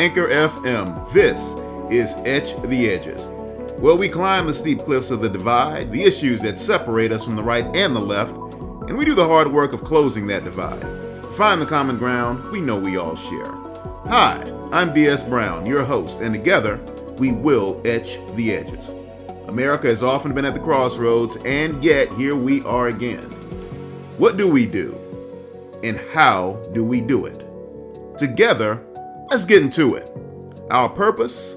Anchor FM, this is Etch the Edges, where we climb the steep cliffs of the divide, the issues that separate us from the right and the left, and we do the hard work of closing that divide. Find the common ground we know we all share. Hi, I'm B.S. Brown, your host, and together we will etch the edges. America has often been at the crossroads, and yet here we are again. What do we do? And how do we do it? Together, let's get into it. Our purpose?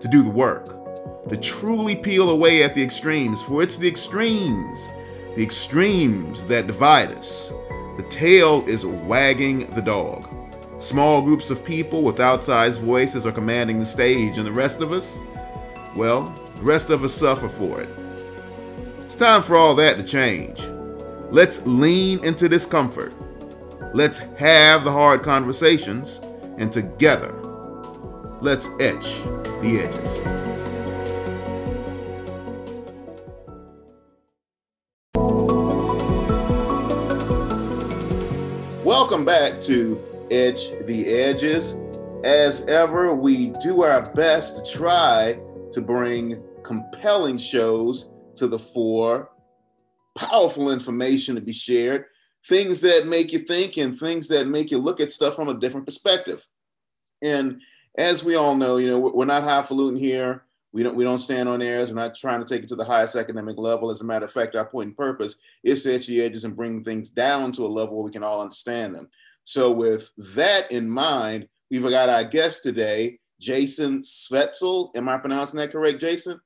To do the work, to truly peel away at the extremes, for it's the extremes, the extremes that divide us. The tail is wagging the dog. Small groups of people with outsized voices are commanding the stage, and the rest of us? Well, the rest of us suffer for it. It's time for all that to change. Let's lean into discomfort. Let's have the hard conversations, and together, let's etch the edges. Welcome back to Etch the Edges. As ever, we do our best to try to bring compelling shows to the fore, powerful information to be shared, things that make you think and things that make you look at stuff from a different perspective. And as we all know, you know, we're not highfalutin here. We don't we don't stand on airs. We're not trying to take it to the highest academic level. As a matter of fact, our point and purpose is to etch the edges and bring things down to a level where we can all understand them. So, with that in mind, we've got our guest today, Jason Svetzel. Am I pronouncing that correct, Jason?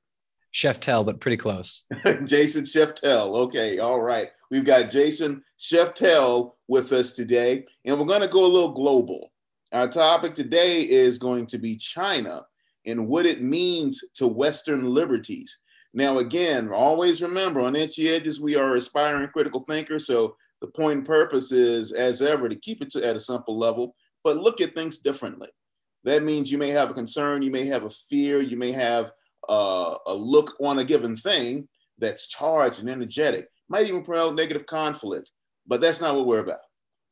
Szeftel, but pretty close. Jason Szeftel. Okay, all right. We've got Jason Szeftel with us today, and we're going to go a little global. Our topic today is going to be China and what it means to Western liberties. Now, again, always remember on Etchy Edges, we are aspiring critical thinkers. So the point and purpose is, as ever, to keep it to, at a simple level, but look at things differently. That means you may have a concern, you may have a fear, you may have uh, a look on a given thing that's charged and energetic, might even promote negative conflict, but that's not what we're about.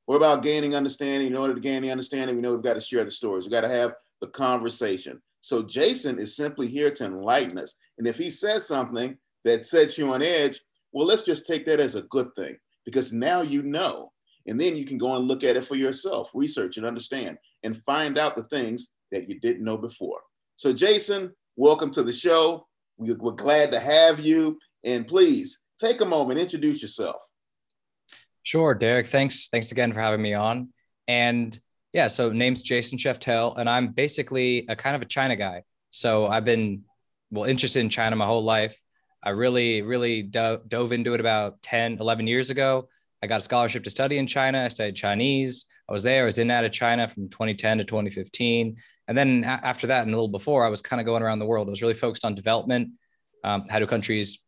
We're about gaining understanding. In order to gain the understanding, we know we've got to share the stories. We've got to have the conversation. So Jason is simply here to enlighten us. And if he says something that sets you on edge, well, let's just take that as a good thing because now you know. And then you can go and look at it for yourself, research and understand, and find out the things that you didn't know before. So, Jason, welcome to the show. We're glad to have you. And please take a moment, introduce yourself. Sure, Derek. Thanks. Thanks again for having me on. And yeah, so name's Jason Szeftel, and I'm basically a kind of a China guy. So I've been well interested in China my whole life. I really, really do- dove into it about 10, 11 years ago. I got a scholarship to study in China. I studied Chinese. I was there. I was in and out of China from 2010 to 2015. And then after that, and a little before, I was kind of going around the world. I was really focused on development. Um, how do countries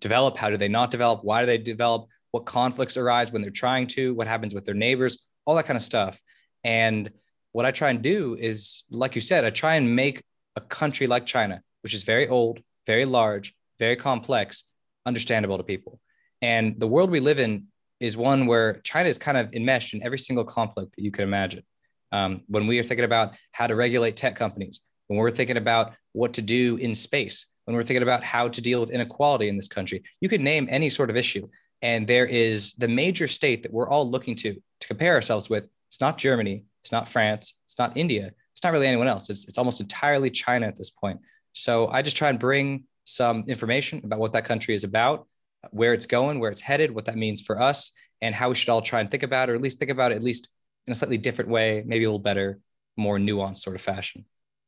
develop? How do they not develop? Why do they develop? What conflicts arise when they're trying to? What happens with their neighbors? All that kind of stuff. And what I try and do is, like you said, I try and make a country like China, which is very old, very large, very complex, understandable to people. And the world we live in is one where China is kind of enmeshed in every single conflict that you could imagine. Um, when we are thinking about how to regulate tech companies, when we're thinking about what to do in space, when we're thinking about how to deal with inequality in this country, you could name any sort of issue. And there is the major state that we're all looking to to compare ourselves with. It's not Germany, it's not France, it's not India, it's not really anyone else. It's, it's almost entirely China at this point. So I just try and bring some information about what that country is about, where it's going, where it's headed, what that means for us, and how we should all try and think about it, or at least think about it at least in a slightly different way, maybe a little better, more nuanced sort of fashion.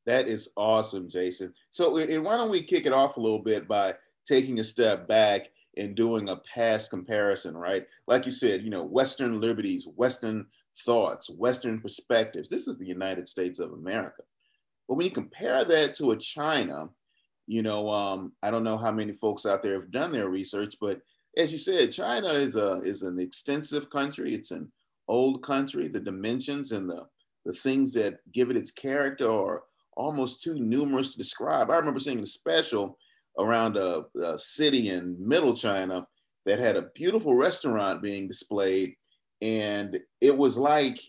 That is awesome, Jason. So, and why don't we kick it off a little bit by taking a step back and doing a past comparison, right? Like you said, you know, Western liberties, Western thoughts, Western perspectives. This is the United States of America. But when you compare that to a China you know, um, I don't know how many folks out there have done their research, but as you said, China is a is an extensive country. It's an old country. The dimensions and the the things that give it its character are almost too numerous to describe. I remember seeing a special around a, a city in Middle China that had a beautiful restaurant being displayed, and it was like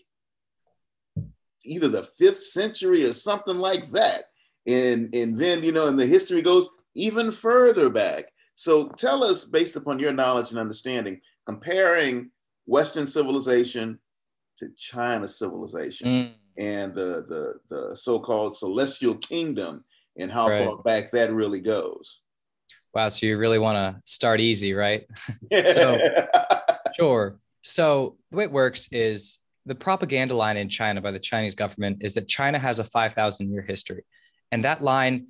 either the fifth century or something like that. And, and then, you know, and the history goes even further back. So tell us, based upon your knowledge and understanding, comparing Western civilization to China civilization mm. and the, the, the so-called celestial kingdom and how right. far back that really goes. Wow. So you really want to start easy, right? so sure. So the way it works is the propaganda line in China by the Chinese government is that China has a 5,000 year history. And that line,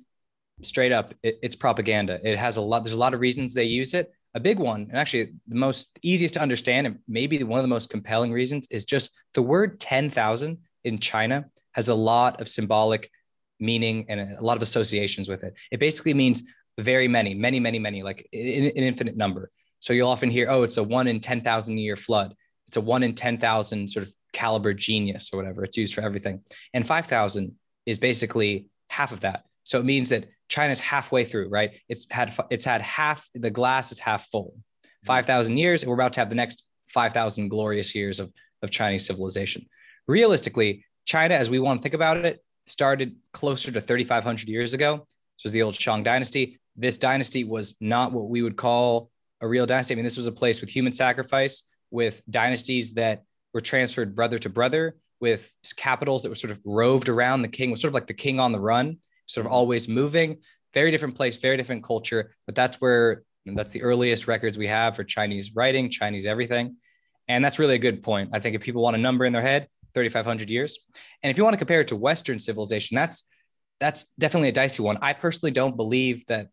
straight up, it, it's propaganda. It has a lot, there's a lot of reasons they use it. A big one, and actually the most easiest to understand, and maybe one of the most compelling reasons, is just the word 10,000 in China has a lot of symbolic meaning and a lot of associations with it. It basically means very many, many, many, many, like an, infinite number. So you'll often hear, oh, it's a one in 10,000 year flood. It's a one in 10,000 sort of caliber genius or whatever. It's used for everything. And 5,000 is basically half of that. So it means that China's halfway through, right? It's had it's had half the glass is half full. Mm-hmm. 5,000 years and we're about to have the next 5,000 glorious years of of Chinese civilization. Realistically, China as we want to think about it started closer to 3500 years ago. This was the old Shang dynasty. This dynasty was not what we would call a real dynasty. I mean, this was a place with human sacrifice, with dynasties that were transferred brother to brother with capitals that were sort of roved around the king was sort of like the king on the run sort of always moving. Very different place very different culture but that's where that's the earliest records we have for chinese writing chinese everything. And that's really a good point. I think if people want a number in their head 3500 years. And if you want to compare it to western civilization that's that's definitely a dicey one. I personally don't believe that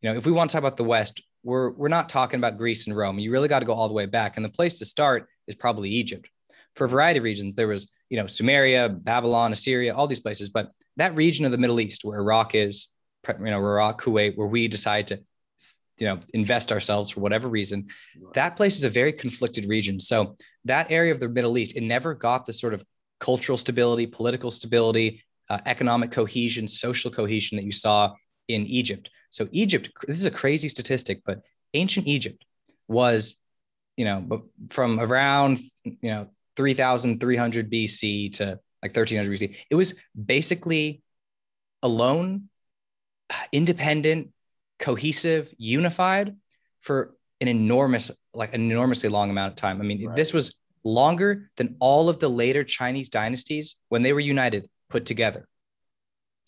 you know if we want to talk about the west we're we're not talking about greece and rome. You really got to go all the way back. And the place to start is probably egypt. For a variety of reasons. There was, you know, Sumeria, Babylon, Assyria, all these places. But that region of the Middle East where Iraq is, you know, Iraq, Kuwait, where we decide to, you know, invest ourselves for whatever reason, that place is a very conflicted region. So that area of the Middle East, it never got the sort of cultural stability, political stability, uh, economic cohesion, social cohesion that you saw in Egypt. So Egypt, this is a crazy statistic, but ancient Egypt was, you know, from around, you know, 3300 BC to like 1300 BC. It was basically alone, independent, cohesive, unified for an enormous, like an enormously long amount of time. I mean, right. this was longer than all of the later Chinese dynasties when they were united put together.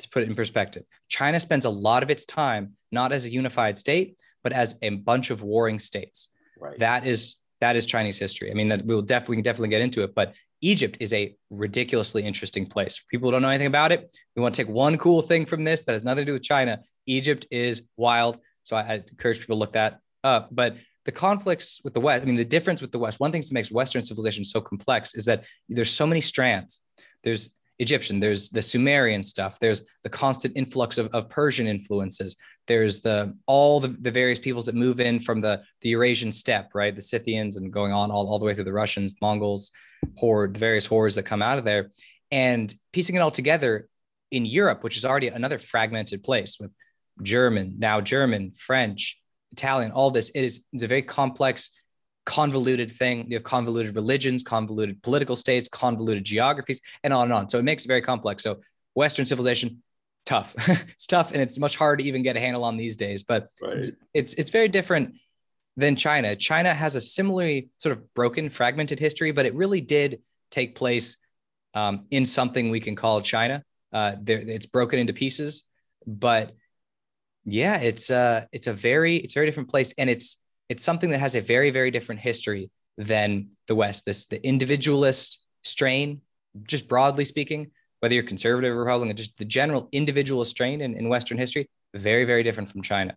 To put it in perspective, China spends a lot of its time not as a unified state, but as a bunch of warring states. Right. That is that is Chinese history. I mean, that we'll definitely we can definitely get into it, but Egypt is a ridiculously interesting place. People don't know anything about it, we want to take one cool thing from this that has nothing to do with China. Egypt is wild. So I, I encourage people to look that up. But the conflicts with the West, I mean, the difference with the West, one thing that makes Western civilization so complex is that there's so many strands. There's Egyptian, there's the Sumerian stuff, there's the constant influx of, of Persian influences, there's the all the, the various peoples that move in from the, the Eurasian steppe, right? The Scythians and going on all, all the way through the Russians, Mongols, horde, the various hordes that come out of there. And piecing it all together in Europe, which is already another fragmented place with German, now German, French, Italian, all this, it is it's a very complex convoluted thing. You have convoluted religions, convoluted political states, convoluted geographies, and on and on. So it makes it very complex. So Western civilization, tough. it's tough, and it's much harder to even get a handle on these days. But right. it's, it's it's very different than China. China has a similarly sort of broken, fragmented history, but it really did take place um, in something we can call China. Uh, there, it's broken into pieces, but yeah, it's uh, it's a very it's a very different place, and it's it's something that has a very, very different history than the West. This the individualist strain, just broadly speaking, whether you're conservative or Republican, just the general individualist strain in, in Western history, very, very different from China.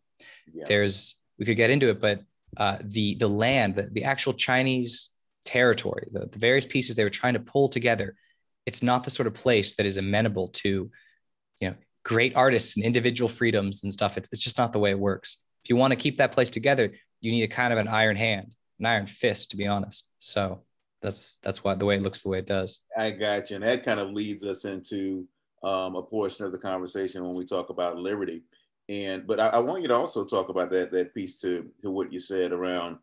Yeah. There's we could get into it, but uh, the the land, the, the actual Chinese territory, the, the various pieces they were trying to pull together, it's not the sort of place that is amenable to, you know, great artists and individual freedoms and stuff. It's, it's just not the way it works. If you want to keep that place together, you need a kind of an iron hand, an iron fist, to be honest. So that's that's why the way it looks the way it does. I got you, and that kind of leads us into um, a portion of the conversation when we talk about liberty. And but I, I, want you to also talk about that that piece to to what you said around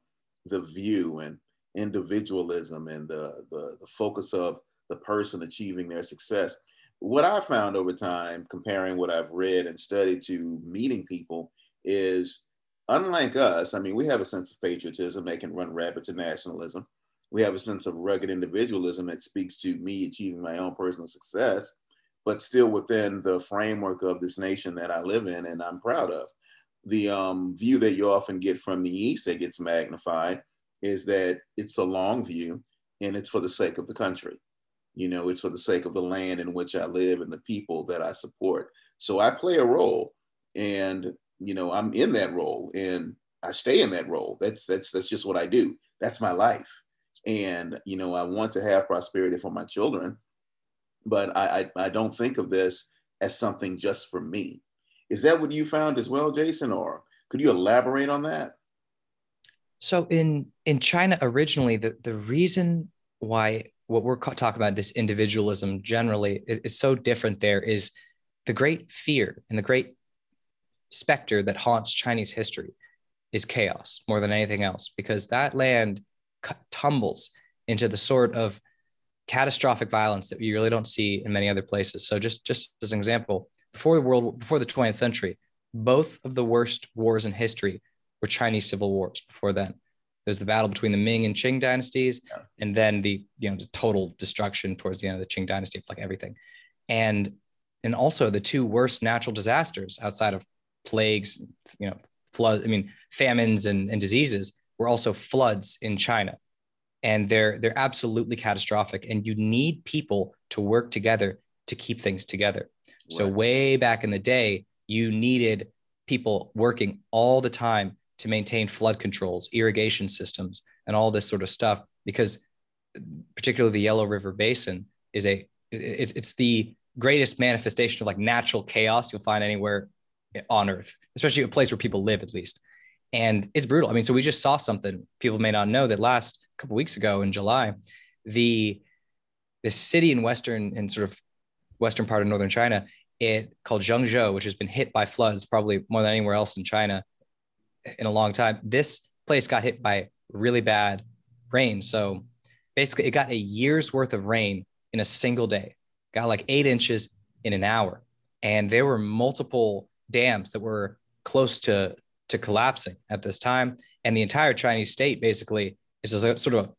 the view and individualism and the the, the focus of the person achieving their success. What I found over time, comparing what I've read and studied to meeting people, is unlike us, I mean, we have a sense of patriotism that can run rapid to nationalism. We have a sense of rugged individualism that speaks to me achieving my own personal success, but still within the framework of this nation that I live in and I'm proud of. The um, view that you often get from the East that gets magnified is that it's a long view and it's for the sake of the country. You know, it's for the sake of the land in which I live and the people that I support. So I play a role and, you know, I'm in that role and I stay in that role. That's, that's, that's just what I do. That's my life. And, you know, I want to have prosperity for my children, but I, I, I don't think of this as something just for me. Is that what you found as well, Jason? Or could you elaborate on that? So in in China originally, the the reason why what we're talking about this individualism generally is so different there is the great fear and the great specter that haunts Chinese history is chaos more than anything else because that land tumbles into the sort of catastrophic violence that you really don't see in many other places. So just just as an example, before the world before the 20th century, both of the worst wars in history were Chinese civil wars before then. There's the battle between the Ming and Qing dynasties, yeah. and then the you know the total destruction towards the end of the Qing dynasty, of like everything, and and also the two worst natural disasters outside of plagues, you know, flood. I mean, famines and, and diseases were also floods in China, and they're they're absolutely catastrophic. And you need people to work together to keep things together. Right. So way back in the day, you needed people working all the time to maintain flood controls, irrigation systems, and all this sort of stuff. Because particularly the Yellow River Basin is a it's, it's the greatest manifestation of like natural chaos you'll find anywhere on Earth, especially a place where people live at least. And it's brutal. I mean, so we just saw something people may not know that last couple weeks ago in July, the the city in western and sort of western part of northern China, it called Zhengzhou, which has been hit by floods probably more than anywhere else in China in a long time. This place got hit by really bad rain. So basically, it got a year's worth of rain in a single day, got like eight inches in an hour. And there were multiple dams that were close to, to collapsing at this time. And the entire Chinese state basically is a sort of a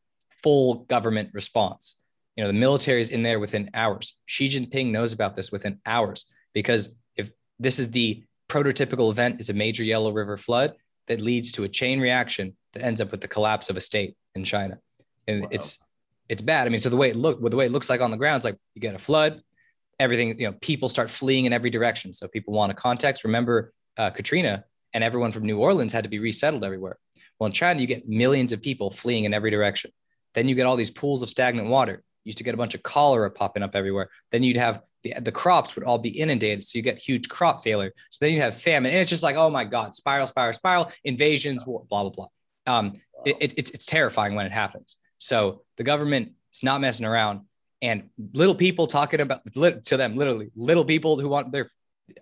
full government response. You know, the military is in there within hours. Xi Jinping knows about this within hours because if this is the prototypical event is a major Yellow River flood, that leads to a chain reaction that ends up with the collapse of a state in China. And wow. it's it's bad. I mean, so the way it look, the way it looks like on the ground, it's like you get a flood, everything, you know, people start fleeing in every direction. So people want a context. Remember uh, Katrina and everyone from New Orleans had to be resettled everywhere. Well, in China, you get millions of people fleeing in every direction. Then you get all these pools of stagnant water. You used to get a bunch of cholera popping up everywhere. Then you'd have the, the crops would all be inundated. So you get huge crop failure. So then you have famine. And it's just like, oh my God, spiral, spiral, spiral, invasions, blah, blah, blah. Um, wow. it, it's, it's terrifying when it happens. So the government is not messing around. And little people talking about to them, literally, little people who want their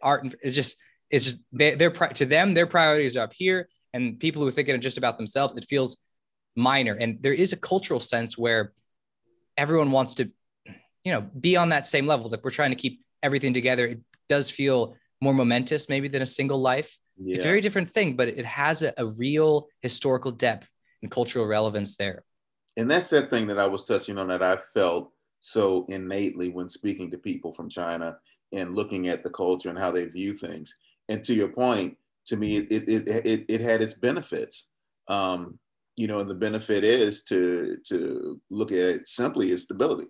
art is just, it's just, they, they're, to them, their priorities are up here. And people who are thinking just about themselves, it feels minor. And there is a cultural sense where everyone wants to you know, be on that same level. Like we're trying to keep everything together. It does feel more momentous maybe than a single life. Yeah. It's a very different thing, but it has a, a real historical depth and cultural relevance there. And that's that thing that I was touching on that I felt so innately when speaking to people from China and looking at the culture and how they view things. And to your point, to me, it it it, it had its benefits. Um, you know, and the benefit is to to look at it simply as stability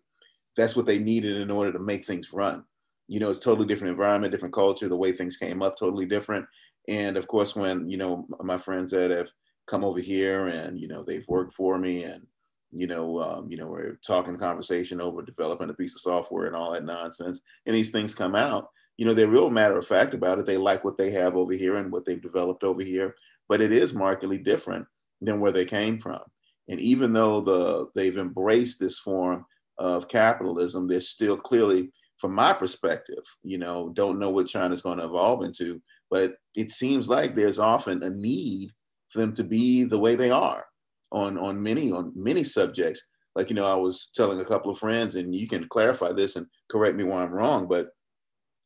that's what they needed in order to make things run. You know, it's totally different environment, different culture. The way things came up, totally different. And of course, when you know my friends that have come over here and you know they've worked for me and you know um, you know we're talking conversation over developing a piece of software and all that nonsense, and these things come out. You know, they're real matter of fact about it. They like what they have over here and what they've developed over here, but it is markedly different than where they came from. And even though the they've embraced this form of capitalism, they're still clearly, from my perspective, you know, don't know what China's going to evolve into, but it seems like there's often a need for them to be the way they are on on many on many subjects. like, you know, I was telling a couple of friends, and you can clarify this and correct me where I'm wrong, but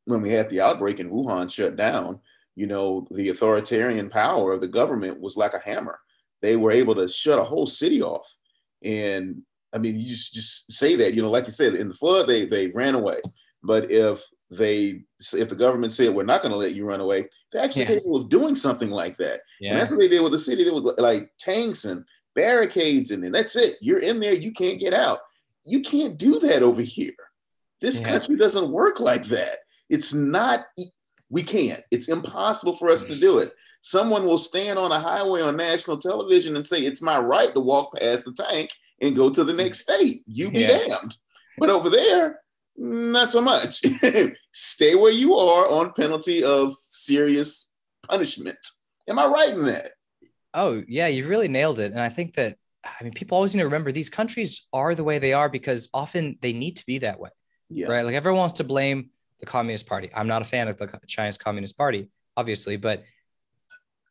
when we had the outbreak in Wuhan shut down, you know, the authoritarian power of the government was like a hammer. They were able to shut a whole city off. And I mean, you just, say that, you know, like you said, in the flood, they they ran away. But if they if the government said we're not going to let you run away, they're actually yeah. capable of doing something like that. Yeah. And that's what they did with the city. They was like tanks and barricades, and then that's it. You're in there, you can't get out. You can't do that over here. This yeah. country doesn't work like that. It's not, we can't. It's impossible for us to mm-hmm. do it. Someone will stand on a highway on national television and say, It's my right to walk past the tank and go to the next mm-hmm. state. You be yeah. damned. But over there, not so much. Stay where you are on penalty of serious punishment. Am I right in that? Oh, yeah, you really nailed it. And I think that, I mean, people always need to remember these countries are the way they are because often they need to be that way. Yeah. Right. Like everyone wants to blame the Communist Party. I'm not a fan of the Chinese Communist Party, obviously, but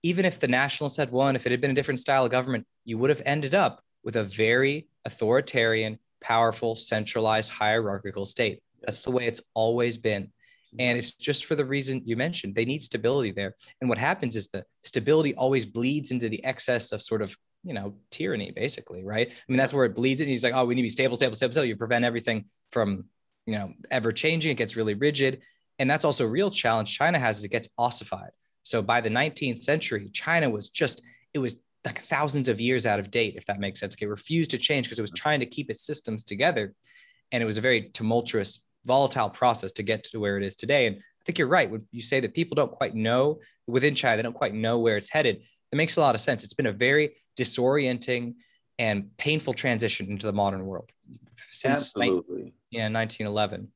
even if the nationalists had won, if it had been a different style of government, you would have ended up with a very authoritarian, powerful, centralized, hierarchical state. That's the way it's always been. And it's just for the reason you mentioned. They need stability there. And what happens is the stability always bleeds into the excess of sort of, you know, tyranny, basically, right? I mean, that's where it bleeds in. He's like, oh, we need to be stable, stable, stable, stable. You prevent everything from you know ever changing it gets really rigid. And that's also a real challenge china has is it gets ossified. So by the 19th century china was just it was like thousands of years out of date if that makes sense. It refused to change because it was trying to keep its systems together. And it was a very tumultuous volatile process to get to where it is today. And i think you're right when you say that people don't quite know within china they don't quite know where it's headed. It makes a lot of sense. It's been a very disorienting and painful transition into the modern world since Absolutely yeah, 1911.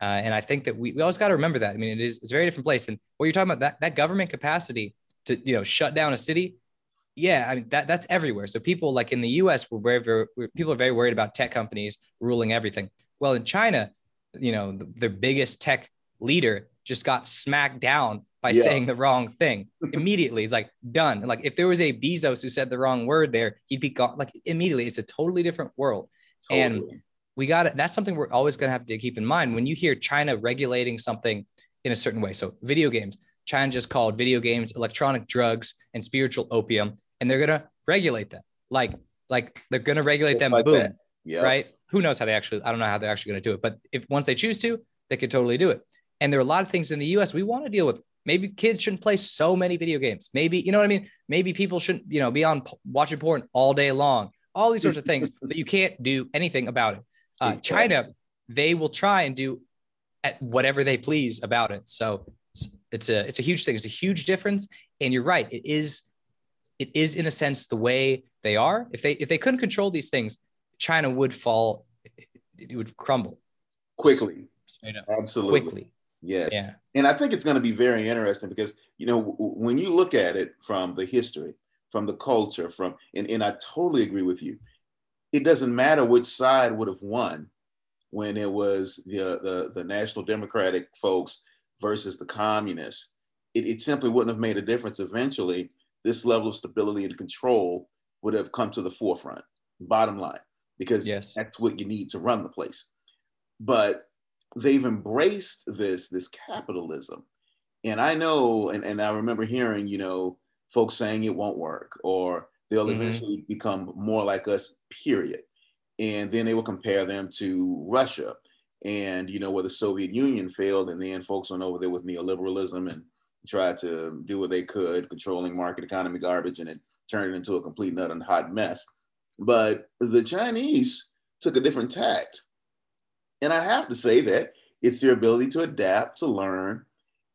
Uh, and I think that we, we always got to remember that. I mean, it is it's a very different place. And what you're talking about, that, that government capacity to, you know, shut down a city. Yeah, I mean, that that's everywhere. So people like in the US, we're very, very people are very worried about tech companies ruling everything. Well, in China, you know, the, the biggest tech leader just got smacked down by yeah. saying the wrong thing immediately. It's like done. And like if there was a Bezos who said the wrong word there, he'd be gone. Like immediately, it's a totally different world. Totally. And we got it. That's something we're always going to have to keep in mind when you hear China regulating something in a certain way. So, video games, China just called video games electronic drugs and spiritual opium, and they're going to regulate them. Like, like they're going to regulate them. Like boom. Yeah. Right. Who knows how they actually, I don't know how they're actually going to do it, but if once they choose to, they could totally do it. And there are a lot of things in the US we want to deal with. Maybe kids shouldn't play so many video games. Maybe, you know what I mean? Maybe people shouldn't, you know, be on watching porn all day long, all these sorts of things, but you can't do anything about it. Uh, China, they will try and do whatever they please about it. So it's, it's a it's a huge thing. It's a huge difference. And you're right. It is it is in a sense the way they are. If they if they couldn't control these things, China would fall. It would crumble quickly. Absolutely. Quickly. Yes. Yeah. And I think it's going to be very interesting because you know when you look at it from the history, from the culture, from and, and I totally agree with you it doesn't matter which side would have won when it was the, the, the National Democratic folks versus the communists. It, it simply wouldn't have made a difference. Eventually, this level of stability and control would have come to the forefront, bottom line, because yes. that's what you need to run the place. But they've embraced this, this capitalism. And I know, and, and I remember hearing, you know, folks saying it won't work or they'll mm-hmm. eventually become more like us, period. And then they will compare them to Russia and, you know, where the Soviet Union failed. And then folks went over there with neoliberalism and tried to do what they could, controlling market economy garbage, and it turned it into a complete nut and hot mess. But the Chinese took a different tact. And I have to say that it's their ability to adapt, to learn,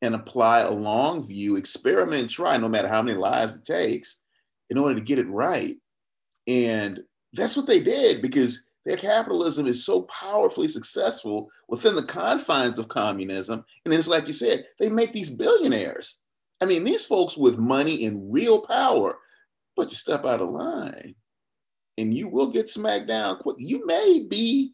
and apply a long view, experiment, try, no matter how many lives it takes, in order to get it right. And that's what they did because their capitalism is so powerfully successful within the confines of communism. And it's like you said, they make these billionaires. I mean, these folks with money and real power, but you step out of line and you will get smacked down quick. You may be,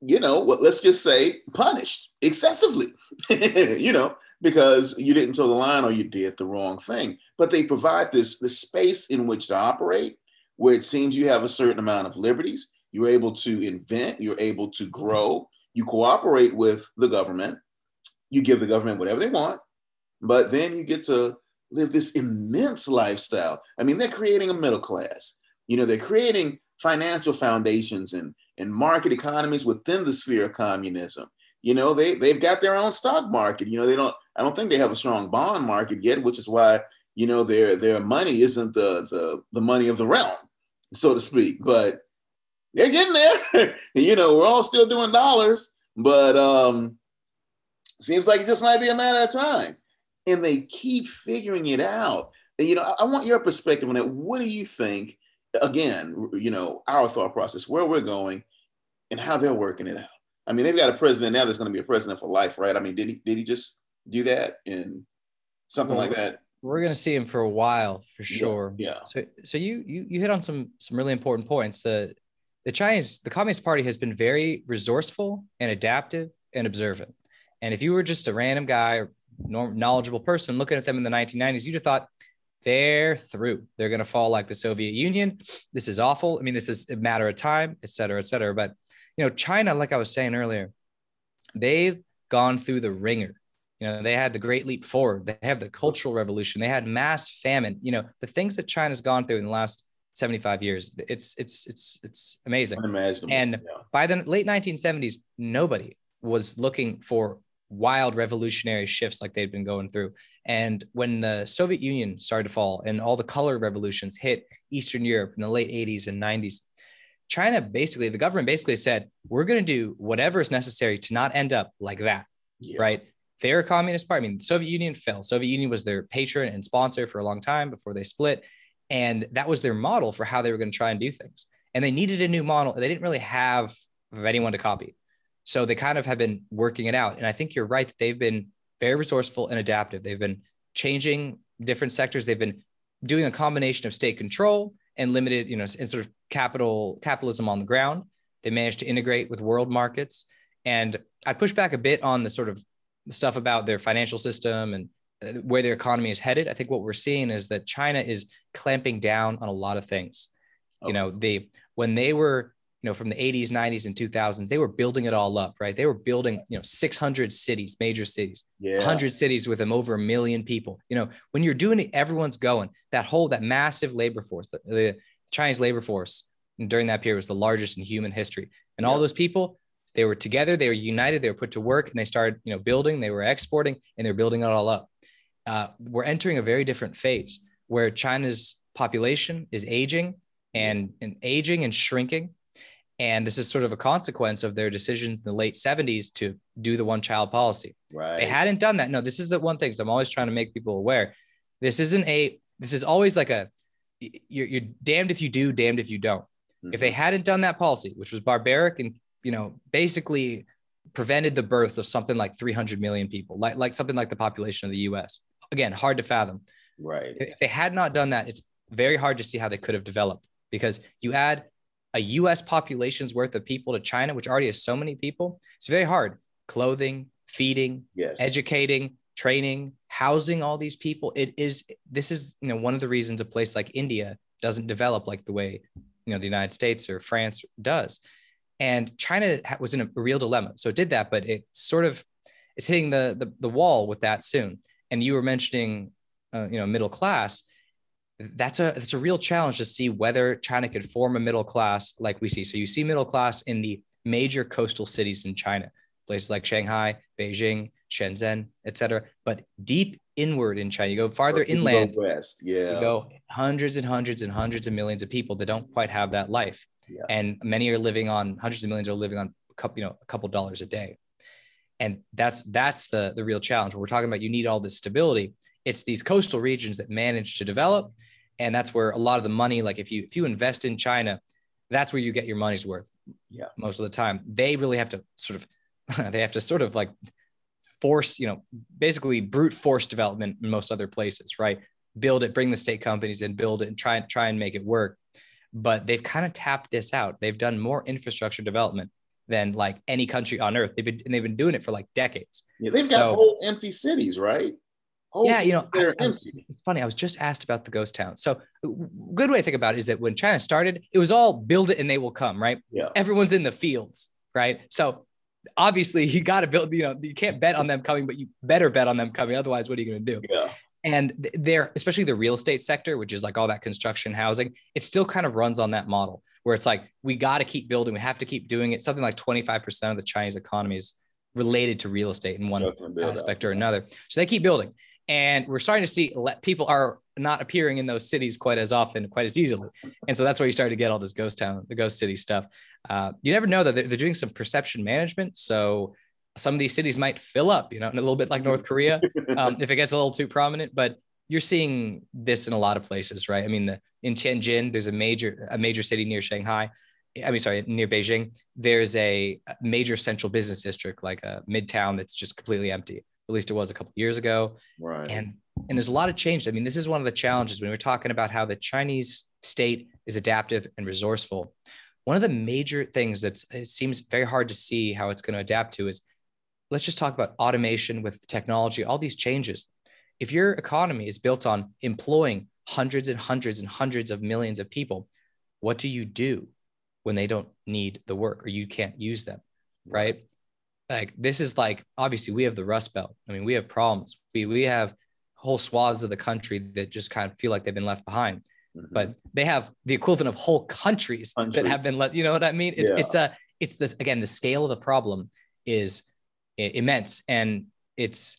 you know, what let's just say punished excessively, you know, because you didn't toe the line or you did the wrong thing. But they provide this, this space in which to operate where it seems you have a certain amount of liberties, you're able to invent, you're able to grow, you cooperate with the government, you give the government whatever they want, but then you get to live this immense lifestyle. I mean, they're creating a middle class. You know, they're creating financial foundations and, and market economies within the sphere of communism. You know, they, they've got their own stock market. You know, they don't, I don't think they have a strong bond market yet, which is why, you know, their their money isn't the the, the money of the realm, so to speak. But they're getting there. you know, we're all still doing dollars, but um seems like it just might be a matter of time. And they keep figuring it out. You know, I, I want your perspective on it. What do you think? Again, you know, our thought process, where we're going, and how they're working it out. I mean, they've got a president now that's going to be a president for life, right? I mean, did he did he just do that in something well, like that? We're going to see him for a while for sure. Yeah. yeah. So so you you you hit on some some really important points. The the Chinese the Communist Party has been very resourceful and adaptive and observant. And if you were just a random guy or knowledgeable person looking at them in the 1990s, you'd have thought they're through. They're going to fall like the Soviet Union. This is awful. I mean, this is a matter of time, et cetera, et cetera. But you know, China, like I was saying earlier, they've gone through the ringer. You know, they had the Great Leap Forward. They have the Cultural Revolution. They had mass famine. You know, the things that China's gone through in the last 75 years, it's it's it's it's amazing. Unimaginable. And yeah. by the late 1970s, nobody was looking for wild revolutionary shifts like they'd been going through. And when the Soviet Union started to fall and all the color revolutions hit Eastern Europe in the late 80s and 90s, China basically, the government basically said, we're going to do whatever is necessary to not end up like that. Yeah. Right. They're a communist party. I mean, the Soviet Union fell. Soviet Union was their patron and sponsor for a long time before they split. And that was their model for how they were going to try and do things. And they needed a new model. They didn't really have anyone to copy. So they kind of have been working it out. And I think you're right that they've been very resourceful and adaptive. They've been changing different sectors. They've been doing a combination of state control and limited, you know, and sort of capital capitalism on the ground. They managed to integrate with world markets. And I push back a bit on the sort of stuff about their financial system and uh, where their economy is headed. I think what we're seeing is that China is clamping down on a lot of things. Okay. You know, they when they were you know from the 80s 90s and 2000s they were building it all up right? They were building you know 600 cities major cities yeah. 100 cities with them over a million people. You know when you're doing it everyone's going. That whole that massive labor force the, the chinese labor force during that period was the largest in human history. And yeah. all those people they were together they were united they were put to work and they started you know building they were exporting and they're building it all up. Uh, we're entering a very different phase where china's population is aging and, and aging and shrinking and this is sort of a consequence of their decisions in the late 70s to do the one child policy. Right. They hadn't done that. No, this is the one thing. So I'm always trying to make people aware. This isn't a, this is always like a, you're, you're damned if you do, damned if you don't. Mm-hmm. If they hadn't done that policy, which was barbaric and, you know, basically prevented the birth of something like 300 million people, like, like something like the population of the US. Again, hard to fathom. Right. If they had not done that, it's very hard to see how they could have developed because you add a US population's worth of people to China, which already has so many people, it's very hard. Clothing, feeding, yes. educating, training, housing all these people. It is this is you know one of the reasons a place like India doesn't develop like the way you know the United States or France does. And China was in a real dilemma. So it did that, but it sort of it's hitting the the, the wall with that soon. And you were mentioning uh, you know middle class that's a that's a real challenge to see whether China could form a middle class like we see. So you see middle class in the major coastal cities in China, places like Shanghai, Beijing, Shenzhen, etc. But deep inward in China, you go farther inland. Go west, yeah. You go hundreds and hundreds and hundreds of millions of people that don't quite have that life, yeah. and many are living on hundreds of millions are living on a couple, you know, a couple dollars a day, and that's that's the the real challenge. When we're talking about you need all this stability, it's these coastal regions that manage to develop and that's where a lot of the money like if you if you invest in china that's where you get your money's worth yeah. most of the time. They really have to sort of they have to sort of like force you know basically brute force development in most other places right? Build it bring the state companies in build it and try and try and make it work. But they've kind of tapped this out. They've done more infrastructure development than like any country on earth. They've been and they've been doing it for like decades. Yeah, they've so, got whole empty cities right Yeah, you know, I, I it's funny. I was just asked about the ghost town. So, good way to think about it is that when China started, it was all build it and they will come, right? Yeah. Everyone's in the fields, right? So, obviously, you got to build. You know, you can't bet on them coming, but you better bet on them coming. Otherwise, what are you going to do? Yeah. And they're especially the real estate sector, which is like all that construction, housing. It still kind of runs on that model where it's like we got to keep building, we have to keep doing it. Something like twenty five percent of the Chinese economy is related to real estate in one aspect or another. So they keep building. And we're starting to see let people are not appearing in those cities quite as often, quite as easily. And so that's why you started to get all this ghost town, the ghost city stuff. Uh, you never know that they're, they're doing some perception management. So some of these cities might fill up, you know, a little bit like North Korea um, if it gets a little too prominent. But you're seeing this in a lot of places, right? I mean, the, in Tianjin, there's a major a major city near Shanghai I mean, sorry, near Beijing, there's a major central business district, like a midtown that's just completely empty. At least it was a couple years ago. Right. And and there's a lot of change. I mean, this is one of the challenges when we're talking about how the Chinese state is adaptive and resourceful. One of the major things that it seems very hard to see how it's going to adapt to is let's just talk about automation with technology, all these changes. If your economy is built on employing hundreds and hundreds and hundreds of millions of people, what do you do? when they don't need the work or you can't use them, right? Like this is like obviously we have the Rust Belt. I mean, we have problems. We we have whole swaths of the country that just kind of feel like they've been left behind. Mm-hmm. But they have the equivalent of whole countries Country. that have been left. You know what I mean? It's yeah. it's a it's this again. The scale of the problem is immense, and it's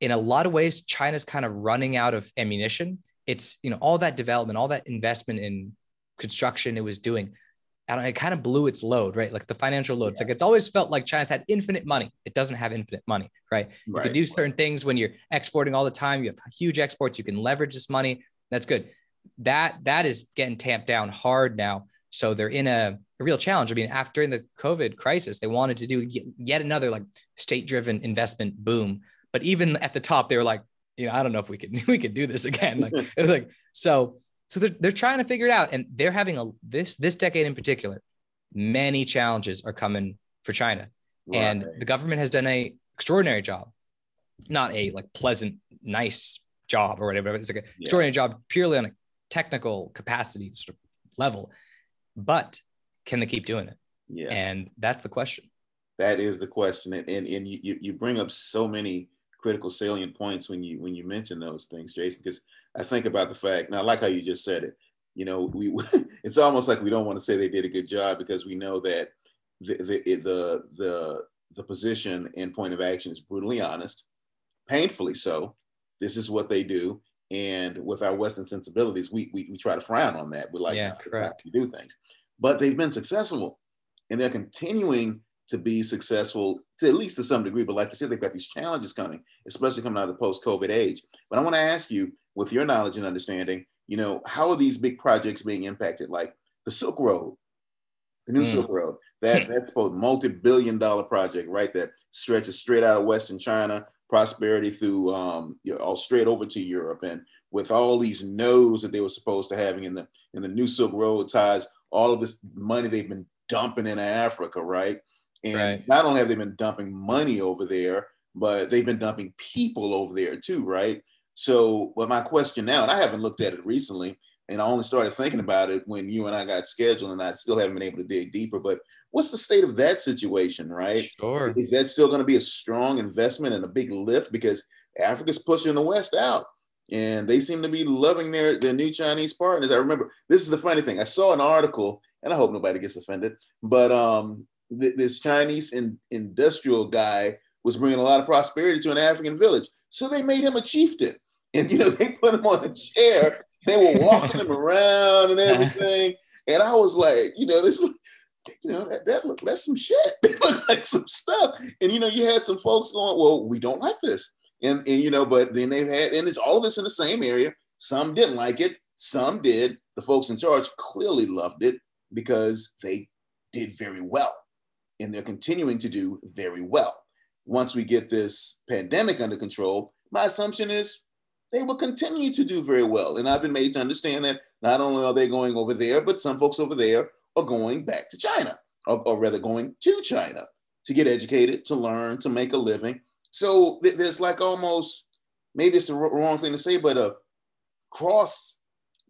in a lot of ways China's kind of running out of ammunition. It's you know all that development, all that investment in construction it was doing and it kind of blew its load, right? Like the financial load. It's like it's always felt like China's had infinite money. It doesn't have infinite money, right? You right. can do certain things when you're exporting all the time. You have huge exports. You can leverage this money. That's good. That that is getting tamped down hard now. So they're in a, a real challenge. I mean, after the COVID crisis, they wanted to do yet another like state-driven investment boom. But even at the top, they were like, you know, I don't know if we could we could do this again. Like like so so they're, they're trying to figure it out and they're having a this this decade in particular many challenges are coming for china. Right. and the government has done a extraordinary job not a like pleasant nice job or whatever it's like an yeah. extraordinary job purely on a technical capacity sort of level. But can they keep doing it? Yeah. And that's the question. That is the question. And and, and you, you bring up so many critical salient points when you when you mention those things, Jason, because I think about the fact. Now, I like how you just said it. You know, we it's almost like we don't want to say they did a good job because we know that the the the the, the position and point of action is brutally honest, painfully so. This is what they do, and with our Western sensibilities, we we, we try to frown on that. We're like, yeah, correct. You do things, but they've been successful, and they're continuing to be successful to at least to some degree. But like you said, they've got these challenges coming, especially coming out of the post-COVID age. But I want to ask you, with your knowledge and understanding, you know, how are these big projects being impacted? Like the Silk Road, the new mm. Silk Road, that that's a multi-billion dollar project, right? That stretches straight out of Western China, prosperity through um, you know, all straight over to Europe, and with all these nodes that they were supposed to having in the in the new Silk Road ties all of this money they've been dumping into Africa, right? And right. not only have they been dumping money over there, but they've been dumping people over there too, right? So, well, my question now, and I haven't looked at it recently, and I only started thinking about it when you and I got scheduled, and I still haven't been able to dig deeper. But what's the state of that situation, right? Sure. Is that still going to be a strong investment and a big lift because Africa's pushing the West out? and they seem to be loving their their new Chinese partners. I remember this is the funny thing. I saw an article, and I hope nobody gets offended, but um, th- this Chinese in, industrial guy was bringing a lot of prosperity to an African village. So they made him a chieftain. And, you know, they put him on a chair. They were walking him around and everything. And I was like, you know, this, you know, that, that looked, that's some shit. It looked like some stuff. And, you know, you had some folks going, well, we don't like this. And, and, you know, but then they've had, and it's all of this in the same area. Some didn't like it. Some did. The folks in charge clearly loved it because they did very well and they're continuing to do very well. Once we get this pandemic under control, my assumption is they will continue to do very well. And I've been made to understand that not only are they going over there, but some folks over there are going back to China, or, or rather going to China to get educated, to learn, to make a living. So th- there's like almost maybe it's the wrong thing to say, but a cross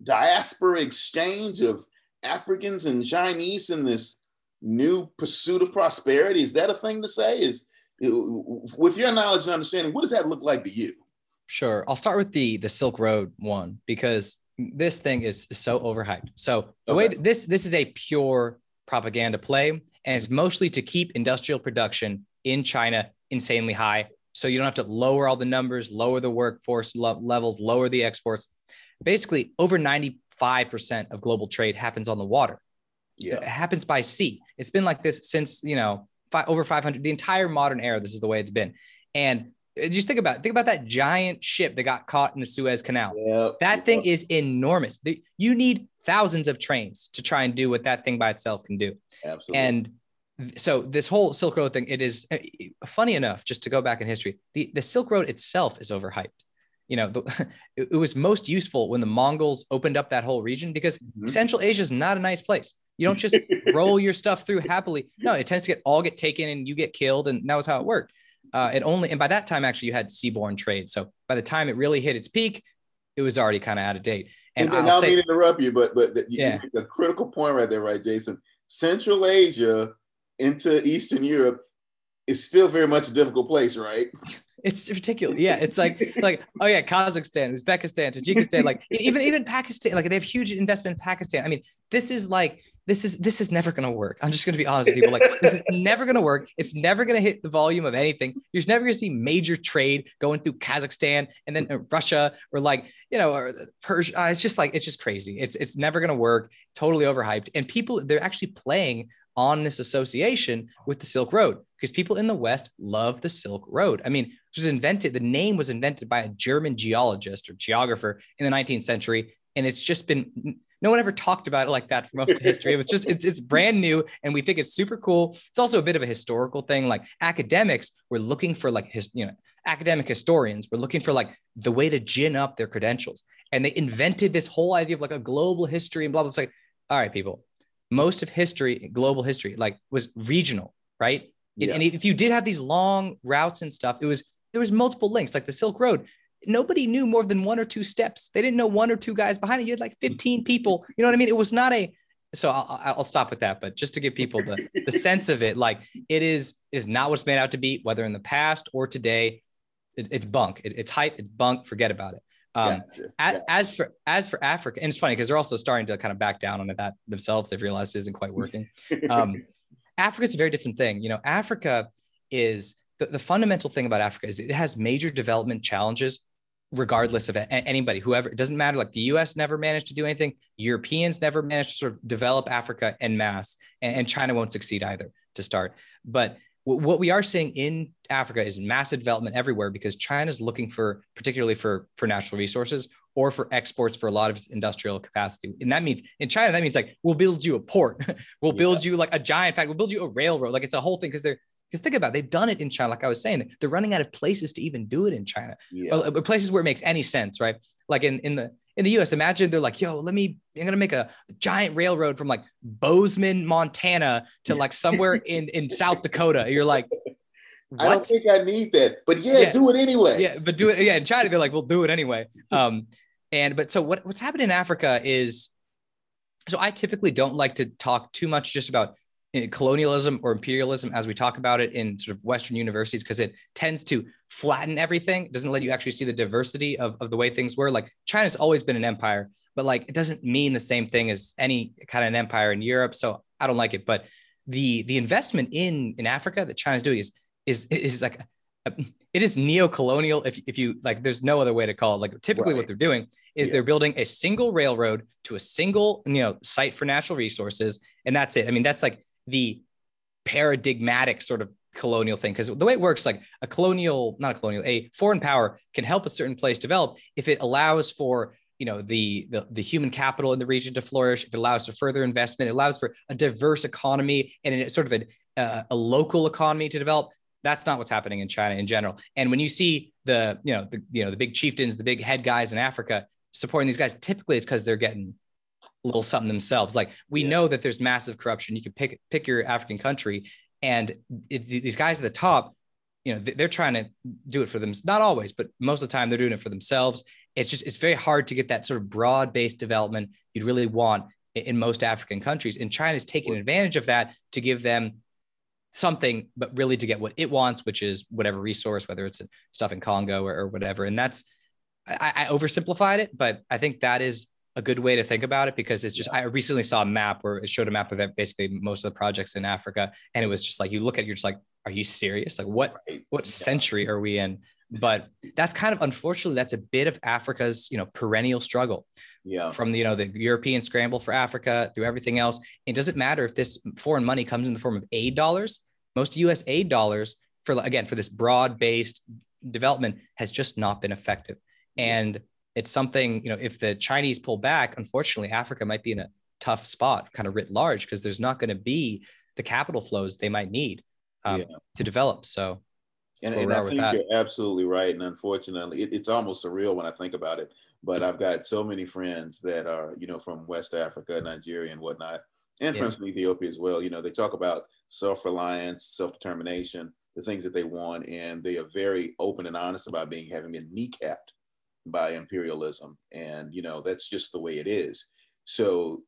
diaspora exchange of Africans and Chinese in this new pursuit of prosperity. Is that a thing to say? Is with your knowledge and understanding, what does that look like to you? Sure. I'll start with the the Silk Road one because this thing is so overhyped. So the okay. way this this is a pure propaganda play, and it's mostly to keep industrial production in China insanely high. So you don't have to lower all the numbers, lower the workforce lo- levels, lower the exports. Basically, over 95% of global trade happens on the water. Yeah. It happens by sea. It's been like this since, you know, five, over 500, the entire modern era. This is the way it's been. And just think about think about that giant ship that got caught in the Suez Canal. Yep. That thing is enormous. You need thousands of trains to try and do what that thing by itself can do. Absolutely. And so this whole Silk Road thing, it is uh, funny enough, just to go back in history, the, the Silk Road itself is overhyped. You know, the, it, it, was most useful when the Mongols opened up that whole region because mm-hmm. Central Asia is not a nice place. You don't just roll your stuff through happily. No, it tends to get all get taken and you get killed, and that was how it worked. Uh, it only and by that time actually you had seaborne trade. So by the time it really hit its peak, it was already kind of out of date. And, and I'll say, mean to interrupt you, but but the, yeah. the critical point right there, right, Jason? Central Asia into Eastern Europe is still very much a difficult place, right? It's ridiculous. Yeah, it's like like oh yeah, Kazakhstan, Uzbekistan, Tajikistan, like even even Pakistan, like they have huge investment in Pakistan. I mean, this is like this is this is never gonna work. I'm just gonna be honest with people. Like this is never gonna work. It's never gonna hit the volume of anything. You're never gonna see major trade going through Kazakhstan and then uh, Russia or like you know or Persia. Uh, it's just like it's just crazy. It's it's never gonna work. Totally overhyped. And people they're actually playing on this association with the Silk Road because people in the West love the Silk Road. I mean, it was invented, the name was invented by a German geologist or geographer in the 19th century. And it's just been, no one ever talked about it like that for most of history. It was just, it's, it's brand new and we think it's super cool. It's also a bit of a historical thing. Like academics were looking for like his, you know, academic historians were looking for like the way to gin up their credentials. And they invented this whole idea of like a global history and blah, blah. It's like, all right, people, most of history, global history, like was regional, right? Yeah. And if you did have these long routes and stuff, it was there was multiple links, like the Silk Road. Nobody knew more than one or two steps. They didn't know one or two guys behind it. You had like 15 people. You know what I mean? It was not a. So I'll, I'll stop with that. But just to give people the, the sense of it, like it is is not what's made out to be, whether in the past or today. It, it's bunk. It, it's hype. It's bunk. Forget about it. Um, gotcha. as, as, for as for Africa, and it's funny because they're also starting to kind of back down on that themselves. They've realized it isn't quite working. Um, Africa is a very different thing. You know, Africa is the, the fundamental thing about Africa is it has major development challenges, regardless of anybody, whoever. It doesn't matter. Like the U.S. never managed to do anything. Europeans never managed to sort of develop Africa en masse, and, and China won't succeed either to start. But what we are seeing in Africa is massive development everywhere because China is looking for, particularly for for natural resources or for exports for a lot of its industrial capacity. And that means in China, that means like we'll build you a port, we'll build you like a giant fact, we'll build you a railroad. Like it's a whole thing because they're because think about it, they've done it in China. Like I was saying, they're running out of places to even do it in China, yeah. Uh, places where it makes any sense, right? Like in in the in the US, imagine they're like, yo, let me, I'm going to make a giant railroad from like Bozeman, Montana to like somewhere in, in South Dakota. You're like, what? I don't think I need that, but yeah, yeah, do it anyway. Yeah, but do it. Yeah, in China, they're like, we'll do it anyway. Um, and but so what, what's happening in Africa is, so I typically don't like to talk too much just about colonialism or imperialism as we talk about it in sort of Western universities because it tends to flatten everything. It doesn't let you actually see the diversity of, of the way things were. Like China's always been an empire, but like it doesn't mean the same thing as any kind of an empire in Europe. So I don't like it. But the the investment in in Africa that China's doing is is is like a, it is neo-colonial if, if you like there's no other way to call it like typically right. what they're doing is yeah. they're building a single railroad to a single you know site for natural resources and that's it i mean that's like the paradigmatic sort of colonial thing because the way it works like a colonial not a colonial a foreign power can help a certain place develop if it allows for you know the, the the human capital in the region to flourish if it allows for further investment it allows for a diverse economy and a, sort of a, uh, a local economy to develop that's not what's happening in china in general and when you see the you know the you know the big chieftains the big head guys in africa supporting these guys typically it's because they're getting a little something themselves. Like we yeah. know that there's massive corruption. You can pick pick your African country, and it, these guys at the top, you know they're trying to do it for them not always but most of the time they're doing it for themselves. It's just it's very hard to get that sort of broad based development you'd really want in most african countries. And china's taking advantage of that to give them something but really to get what it wants which is whatever resource whether it's stuff in congo or, or whatever. And that's I, I oversimplified it but i think that is a good way to think about it because it's just I recently saw a map where it showed a map of basically most of the projects in Africa and it was just like you look at it, you're just like are you serious? Like what what century are we in? But that's kind of unfortunately that's a bit of Africa's you know perennial struggle. Yeah. From the you know the European scramble for Africa through everything else, it doesn't matter if this foreign money comes in the form of aid dollars. Most U.S. aid dollars for again for this broad based development has just not been effective, and it's something you know if the Chinese pull back, unfortunately Africa might be in a tough spot, kind of writ large, because there's not going to be the capital flows they might need um, yeah. to develop. So, and, and I think you're absolutely right. And unfortunately, it, it's almost surreal when I think about it. But I've got so many friends that are, you know, from West Africa, Nigeria, and whatnot, and yeah. friends from Ethiopia as well. You know, they talk about self-reliance, self-determination, the things that they want, and they are very open and honest about being having been kneecapped by imperialism, and you know, that's just the way it is. So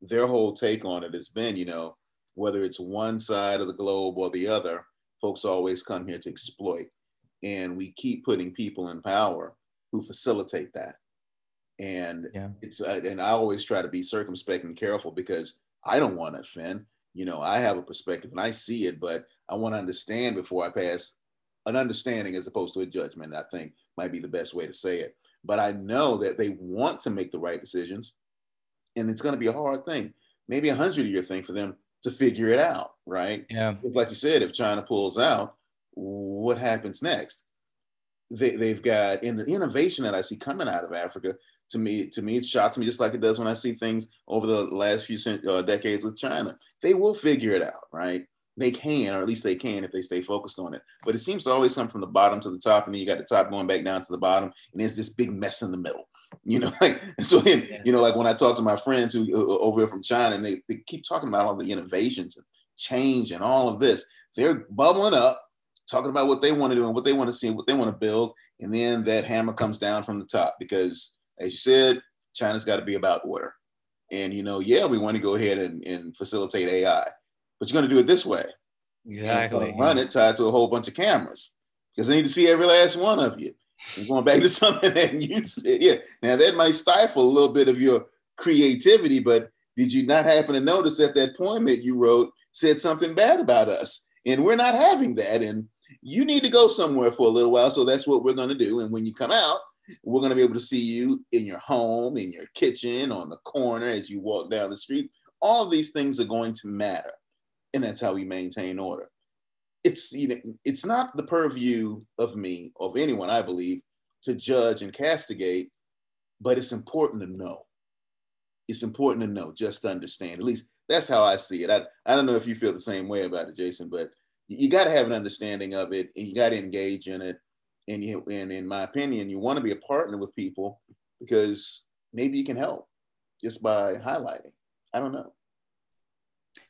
their whole take on it has been, you know, whether it's one side of the globe or the other, folks always come here to exploit. And we keep putting people in power who facilitate that. And yeah. it's uh, and I always try to be circumspect and careful because I don't want to offend. You know, I have a perspective and I see it, but I want to understand before I pass an understanding as opposed to a judgment. I think might be the best way to say it. But I know that they want to make the right decisions, and it's going to be a hard thing, maybe a hundred year thing for them to figure it out, right? Yeah. It's like you said, if China pulls out, what happens next? They, they've got in the innovation that I see coming out of Africa. To me, to me, it shocks me just like it does when I see things over the last few uh, decades with China. They will figure it out, right? They can, or at least they can if they stay focused on it. But it seems to always come from the bottom to the top, and then you got the top going back down to the bottom, and there's this big mess in the middle. You know, like so. You know, like when I talk to my friends who uh, uh, over here from China, and they, they keep talking about all the innovations and change and all of this. They're bubbling up, talking about what they want to do and what they want to see, and what they want to build, and then that hammer comes down from the top because, as you said, China's got to be about order. And you know, yeah, we want to go ahead and, and facilitate AI, but you're going to do it this way. Exactly. Run it tied to a whole bunch of cameras because they need to see every last one of you. And going back to something that you said, yeah. Now that might stifle a little bit of your creativity, but did you not happen to notice that that poem that you wrote said something bad about us? And we're not having that. And you need to go somewhere for a little while. So that's what we're going to do. And when you come out, we're going to be able to see you in your home, in your kitchen, on the corner as you walk down the street. All of these things are going to matter. And that's how we maintain order. It's you know it's not the purview of me of anyone i believe to judge and castigate but it's important to know. It's important to know just to understand. At least that's how i see it. I, I don't know if you feel the same way about it jason but you, got to have an understanding of it and you got to engage in it. And you and in my opinion you want to be a partner with people because maybe you can help just by highlighting. I don't know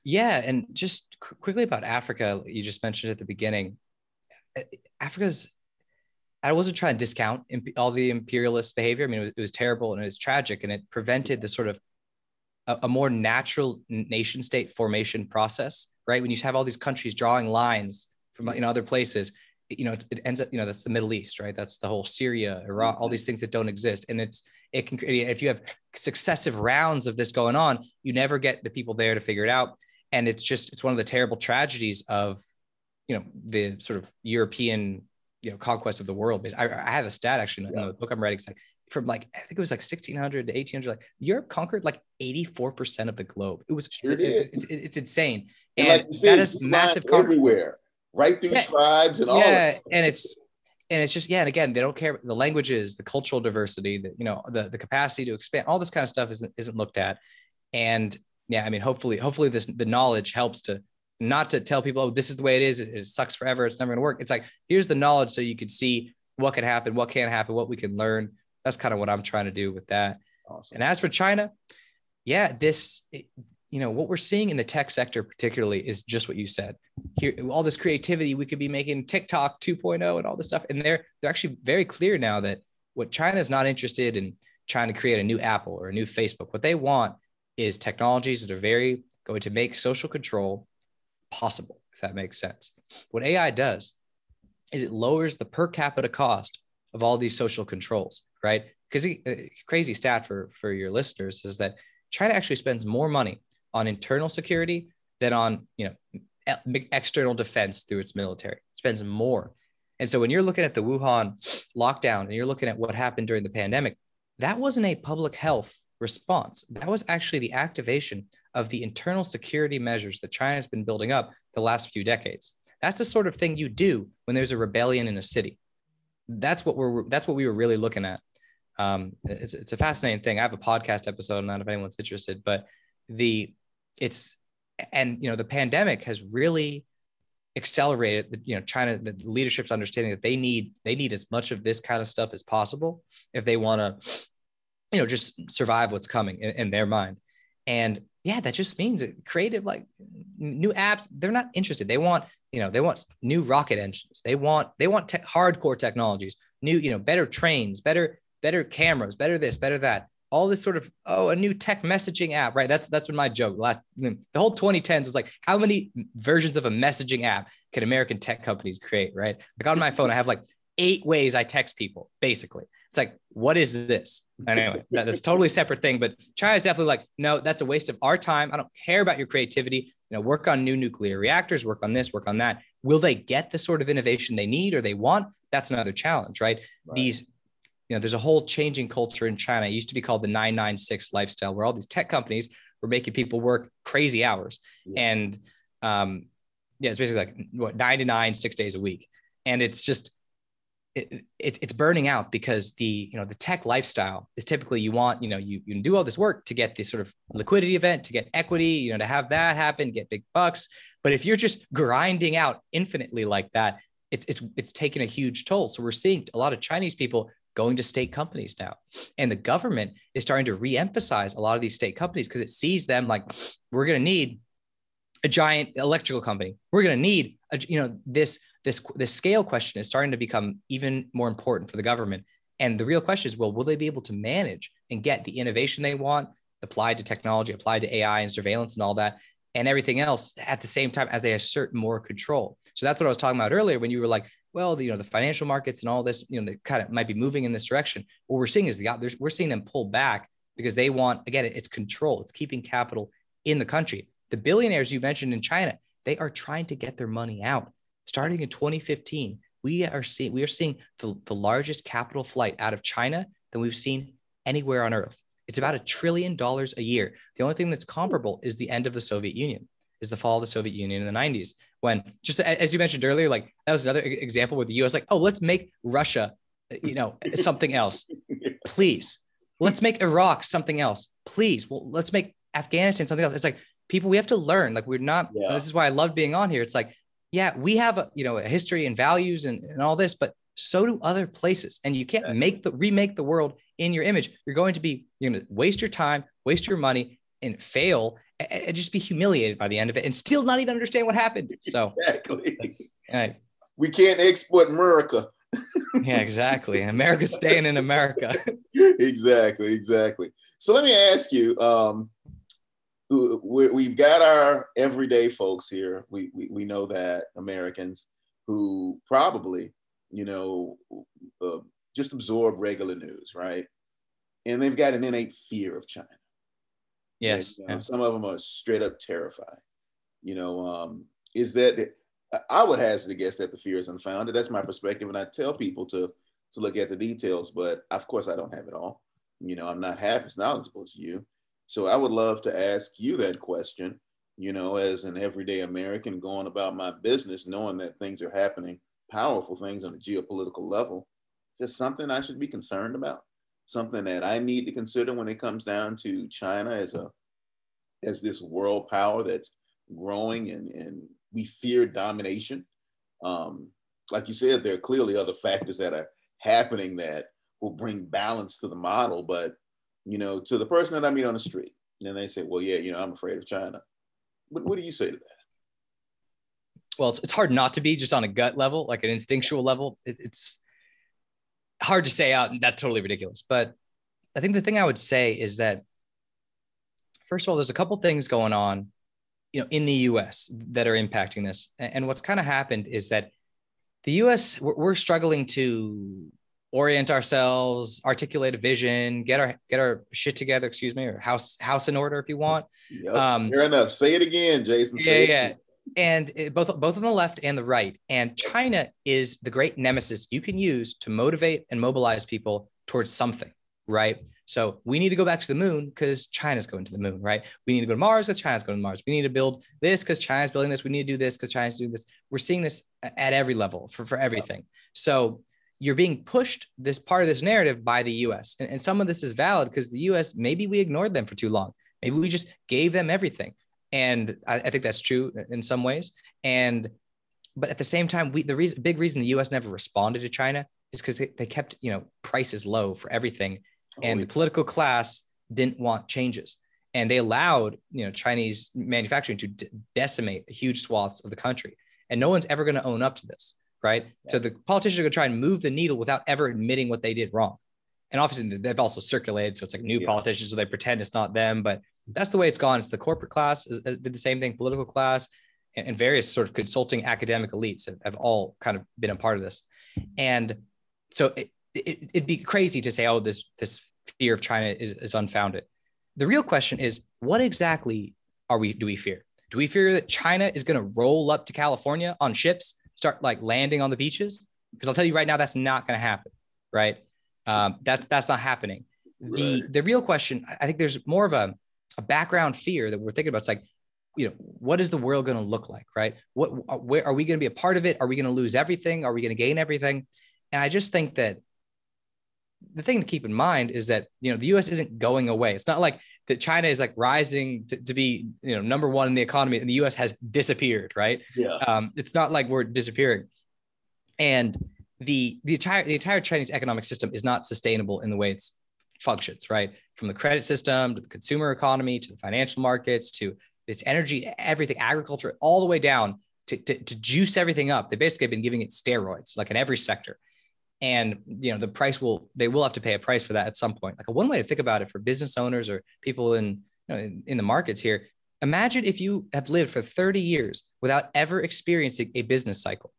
yeah, and just quickly about Africa, you just mentioned at the beginning. Africa's. I wasn't trying to discount all the imperialist behavior. I mean, it was, it was terrible and it was tragic, and it prevented the sort of a, a more natural nation state formation process. Right when you have all these countries drawing lines from you know other places, you know, it ends up, you know, that's the Middle East, right? That's the whole Syria, Iraq, all these things that don't exist. And it's, it can, if you have successive rounds of this going on, you never get the people there to figure it out and it's just it's one of the terrible tragedies of you know the sort of European you know conquest of the world. Because I, I have a stat actually in the book I'm writing. It's like from like I think it was like 1600 to 1800. Like Europe conquered like 84 percent of the globe. It was sure it, it, it's, it's insane, and, and like said, that is massive everywhere, right through yeah, tribes and all. Yeah, and it's and it's just yeah and again they don't care the languages the cultural diversity the you know the, the capacity to expand all this kind of stuff isn't isn't looked at and yeah, I mean, hopefully, hopefully this the knowledge helps to not to tell people, oh, this is the way it is. It, it sucks forever. It's never going to work. It's like here's the knowledge so you can see what could happen, what can happen, what we can learn. That's kind of what I'm trying to do with that. Awesome. And as for China, yeah, this you know what we're seeing in the tech sector particularly is just what you said here all this creativity we could be making tiktok 2.0 and all this stuff and they're they're actually very clear now that what china is not interested in trying to create a new apple or a new facebook what they want is technologies that are very going to make social control possible if that makes sense what ai does is it lowers the per capita cost of all these social controls right because a uh, crazy stat for for your listeners is that china actually spends more money on internal security than on you know external defense through its military. It spends more. And so when you're looking at the Wuhan lockdown and you're looking at what happened during the pandemic, that wasn't a public health response. That was actually the activation of the internal security measures that China has been building up the last few decades. That's the sort of thing you do when there's a rebellion in a city. That's what we're that's what we were really looking at. Um, it's, it's a fascinating thing. I have a podcast episode on that if anyone's interested, but the it's and you know the pandemic has really accelerated you know china the leadership's understanding that they need they need as much of this kind of stuff as possible if they want to you know just survive what's coming in, in, their mind. And yeah that just means it creative like new apps. They're not interested. They want you know they want new rocket engines. They want they want te- hardcore technologies new you know better trains better better cameras better this better that. All this sort of oh a new tech messaging app right? That's that's been my joke last the whole 2010s was like how many versions of a messaging app can american tech companies create right? Like on my phone i have like eight ways i text people basically it's like what is this anyway that, that's totally separate thing but china's definitely like no that's a waste of our time i don't care about your creativity you know work on new nuclear reactors work on this work on that will they get the sort of innovation they need or they want that's another challenge right, right. these you know, there's a whole changing culture in China. It used to be called the 996 lifestyle, where all these tech companies were making people work crazy hours. Yeah. And um, yeah, it's basically like what nine to nine, six days a week. And it's just, it, it, it's burning out because the, you know, the tech lifestyle is typically you want, you know, you, you can do all this work to get this sort of liquidity event, to get equity, you know, to have that happen, get big bucks. But if you're just grinding out infinitely like that, it's, it's, it's taken a huge toll. So we're seeing a lot of Chinese people going to state companies now. And the government is starting to re-emphasize a lot of these state companies because it sees them like we're going to need a giant electrical company. We're going to need a, you know this this this scale question is starting to become even more important for the government. And the real question is, well, will they be able to manage and get the innovation they want applied to technology, applied to AI and surveillance and all that, and everything else at the same time as they assert more control? So that's what I was talking about earlier when you were like, well, the, you know, the financial markets and all this, you know, they kind of might be moving in this direction. What we're seeing is the we're seeing them pull back because they want again, it's control. It's keeping capital in the country. The billionaires you mentioned in China, they are trying to get their money out. Starting in 2015, we are seeing we are seeing the, the largest capital flight out of China than we've seen anywhere on earth. It's about a trillion dollars a year. The only thing that's comparable is the end of the Soviet Union, is the fall of the Soviet Union in the 90s when just as you mentioned earlier, like that was another example where the U.S. like, oh, let's make Russia, you know, something else, please. Let's make Iraq something else, please. Well, let's make Afghanistan something else. It's like people we have to learn. Like we're not. Yeah. This is why I love being on here. It's like, yeah, we have a you know a history and values and, and all this, but so do other places. And you can't make the remake the world in your image. You're going to be you're going to waste your time, waste your money, and fail and just be humiliated by the end of it and still not even understand what happened. So exactly. Right. We can't export America. yeah, exactly. America's staying in America. exactly, exactly. So let me ask you, um, we, have got our everyday folks here. We, we, we know that Americans who probably, you know, uh, just absorb regular news, right? And they've got an innate fear of China. Yes. And, um, Some of them are straight up terrified. You know, um, is that I would hazard to guess that the fear is unfounded. That's my perspective, and I tell people to to look at the details. But of course, I don't have it all. You know, I'm not half as knowledgeable as you. So I would love to ask you that question. You know, as an everyday American going about my business, knowing that things are happening, powerful things on a geopolitical level, is something I should be concerned about? something that I need to consider when it comes down to China as a as this world power that's growing and, and we fear domination. Um, like you said, there are clearly other factors that are happening that will bring balance to the model. But you know, to the person that I meet on the street, And they say, well, yeah, you know, I'm afraid of China. What, what do you say to that? Well, it's, it's hard not to be just on a gut level, like an instinctual level. It, it's hard to say out, and that's totally ridiculous. But I think the thing I would say is that, first of all, there's a couple things going on, you know, in the U.S. that are impacting this. And what's kind of happened is that the U.S. we're, we're struggling to orient ourselves, articulate a vision, get our get our shit together. Excuse me, or house house in order if you want. Yep. Um, Fair enough. Say it again, Jason. Yeah, yeah. And it, both both on the left and the right. And China is the great nemesis you can use to motivate and mobilize people towards something, right? So we need to go back to the moon because China's going to the moon, right? We need to go to Mars because China's going to Mars. We need to build this because China's building this. We need to do this because China's doing this. We're seeing this at every level for, for everything. So you're being pushed this part of this narrative by the US. And, and some of this is valid because the US, maybe we ignored them for too long. Maybe we just gave them everything. And I, I think that's true in some ways. And but at the same time, we the reason big reason the US never responded to China is because they, they kept, you know, prices low for everything. And the political class didn't want changes. And they allowed, you know, Chinese manufacturing to d- decimate huge swaths of the country. And no one's ever going to own up to this right? Yeah. So the politicians are going to try and move the needle without ever admitting what they did wrong. And obviously, they've also circulated, so it's like new yeah. politicians, so they pretend it's not them. But that's the way it's gone. It's the corporate class is, is, did the same thing, political class, and, and, various sort of consulting academic elites have, have, all kind of been a part of this. And so it, it, it'd be crazy to say, oh, this this fear of China is, is unfounded. The real question is, what exactly are we do we fear? Do we fear that China is going to roll up to California on ships start like landing on the beaches? Because I'll tell you right now, that's not going to happen, right? Um, that's that's not happening. The right. the real question, I think, there's more of a, a background fear that we're thinking about. It's like, you know, what is the world going to look like, right? What uh, where are we going to be a part of it? Are we going to lose everything? Are we going to gain everything? And I just think that the thing to keep in mind is that you know the U.S. isn't going away. It's not like that China is like rising to, to be you know number one in the economy, and the U.S. has disappeared. Right? Yeah. Um, it's not like we're disappearing, and the the entire the entire Chinese economic system is not sustainable in the way it's functions. Right? From the credit system to the consumer economy to the financial markets to its energy, everything, agriculture, all the way down to, to, to juice everything up. They basically have been giving it steroids, like in every sector and you know the price will they will have to pay a price for that at some point. Like one way to think about it for business owners or people in you know, in, in, the markets here imagine if you have lived for 30 years without ever experiencing a business cycle.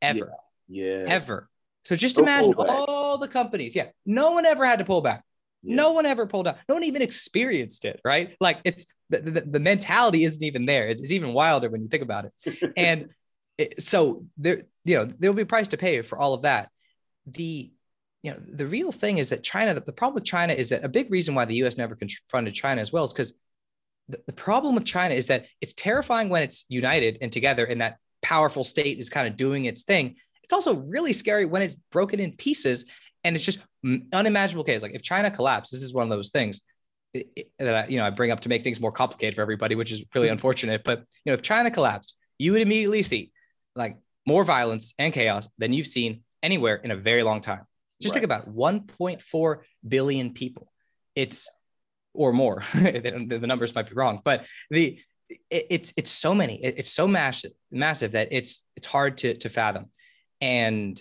Ever. Yeah. Ever. So just imagine all the companies. Yeah. No one ever had to pull back. Yeah. no one ever pulled out. No one even experienced it right? Like it's the, the, the mentality isn't even there. It's, it's even wilder when you think about it. And it, so there you know there'll be a price to pay for all of that the you know the real thing is that China. The, the problem with China is that a big reason why the U.S. never confronted China as well is because the, the problem with China is that it's terrifying when it's united and together, and that powerful state is kind of doing its thing. It's also really scary when it's broken in pieces and it's just unimaginable case. Like if China collapsed, this is one of those things that I, you know I bring up to make things more complicated for everybody, which is really mm-hmm. unfortunate. But you know, if China collapsed, you would immediately see like more violence and chaos than you've seen anywhere in a very long time. Just right. think about 1.4 billion people. It's or more. the numbers might be wrong, but the it, it's it's so many. It, it's so massive, massive that it's it's hard to to fathom. And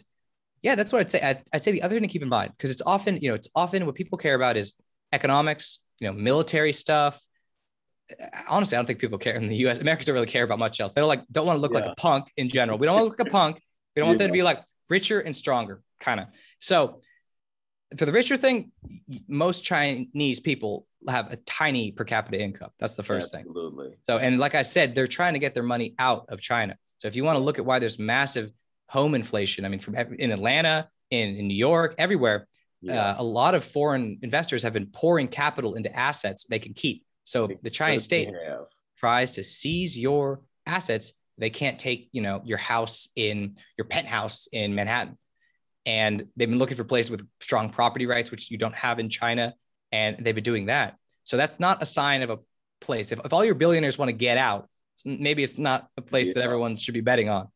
yeah, that's what I'd say. I'd, I'd say the other thing to keep in mind because it's often you know it's often what people care about is economics, you know, military stuff. Honestly, I don't think people care in the U.S. Americans don't really care about much else. They don't like don't want to look yeah. like a punk in general. We don't want to look like a punk. We don't want them to be like, richer and stronger, kind of. So for the richer thing, most Chinese people have a tiny per capita income. That's the first Absolutely. thing. Absolutely. So, and like I said, they're trying to get their money out of China. So if you want to look at why there's massive home inflation, I mean, from in Atlanta, in, in New York, everywhere, yeah. uh, a lot of foreign investors have been pouring capital into assets they can keep. So the Chinese state tries to seize your assets they can't take, you know, your house in your penthouse in Manhattan. And they've been looking for places with strong property rights, which you don't have in China. And they've been doing that. So that's not a sign of a place. If, if all your billionaires want to get out, maybe it's not a place yeah. that everyone should be betting on.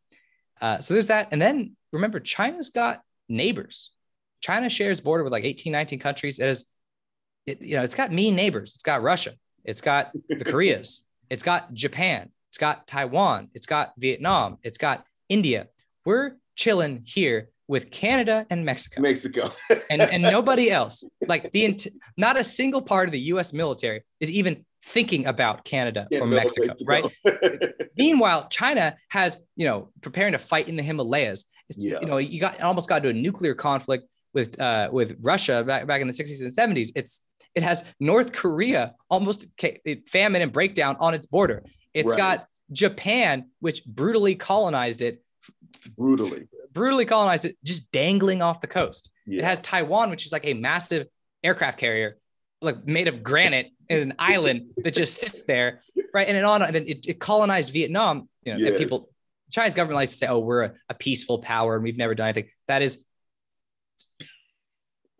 Uh, so there's that. And then remember, China's got neighbors. China shares border with like 18, 19 countries. It is, it, you know, it's got mean neighbors. It's got Russia. it's got the Koreas, it's got Japan, it's got Taiwan, it's got Vietnam, it's got India. We're chilling here with Canada and Mexico. Mexico. and, and nobody else. Like the int- not a single part of the US military is even thinking about Canada Yeah, or no, Mexico, right? Meanwhile, China has, you know, preparing to fight in the Himalayas. It's, Yeah. you know, you got almost got to a nuclear conflict with uh, with Russia back, back in the 60s and 70s. It's it has North Korea almost famine and breakdown on its border. It's Right. got Japan, which brutally colonized it, Brutally. brutally colonized it, just dangling off the coast. Yeah. It has Taiwan, which is like a massive aircraft carrier, like made of granite in an island that just sits there, right? And then on, and then it, it colonized Vietnam. You know, and people, China's government likes to say, "Oh, we're a, a peaceful power and we've never done anything." That is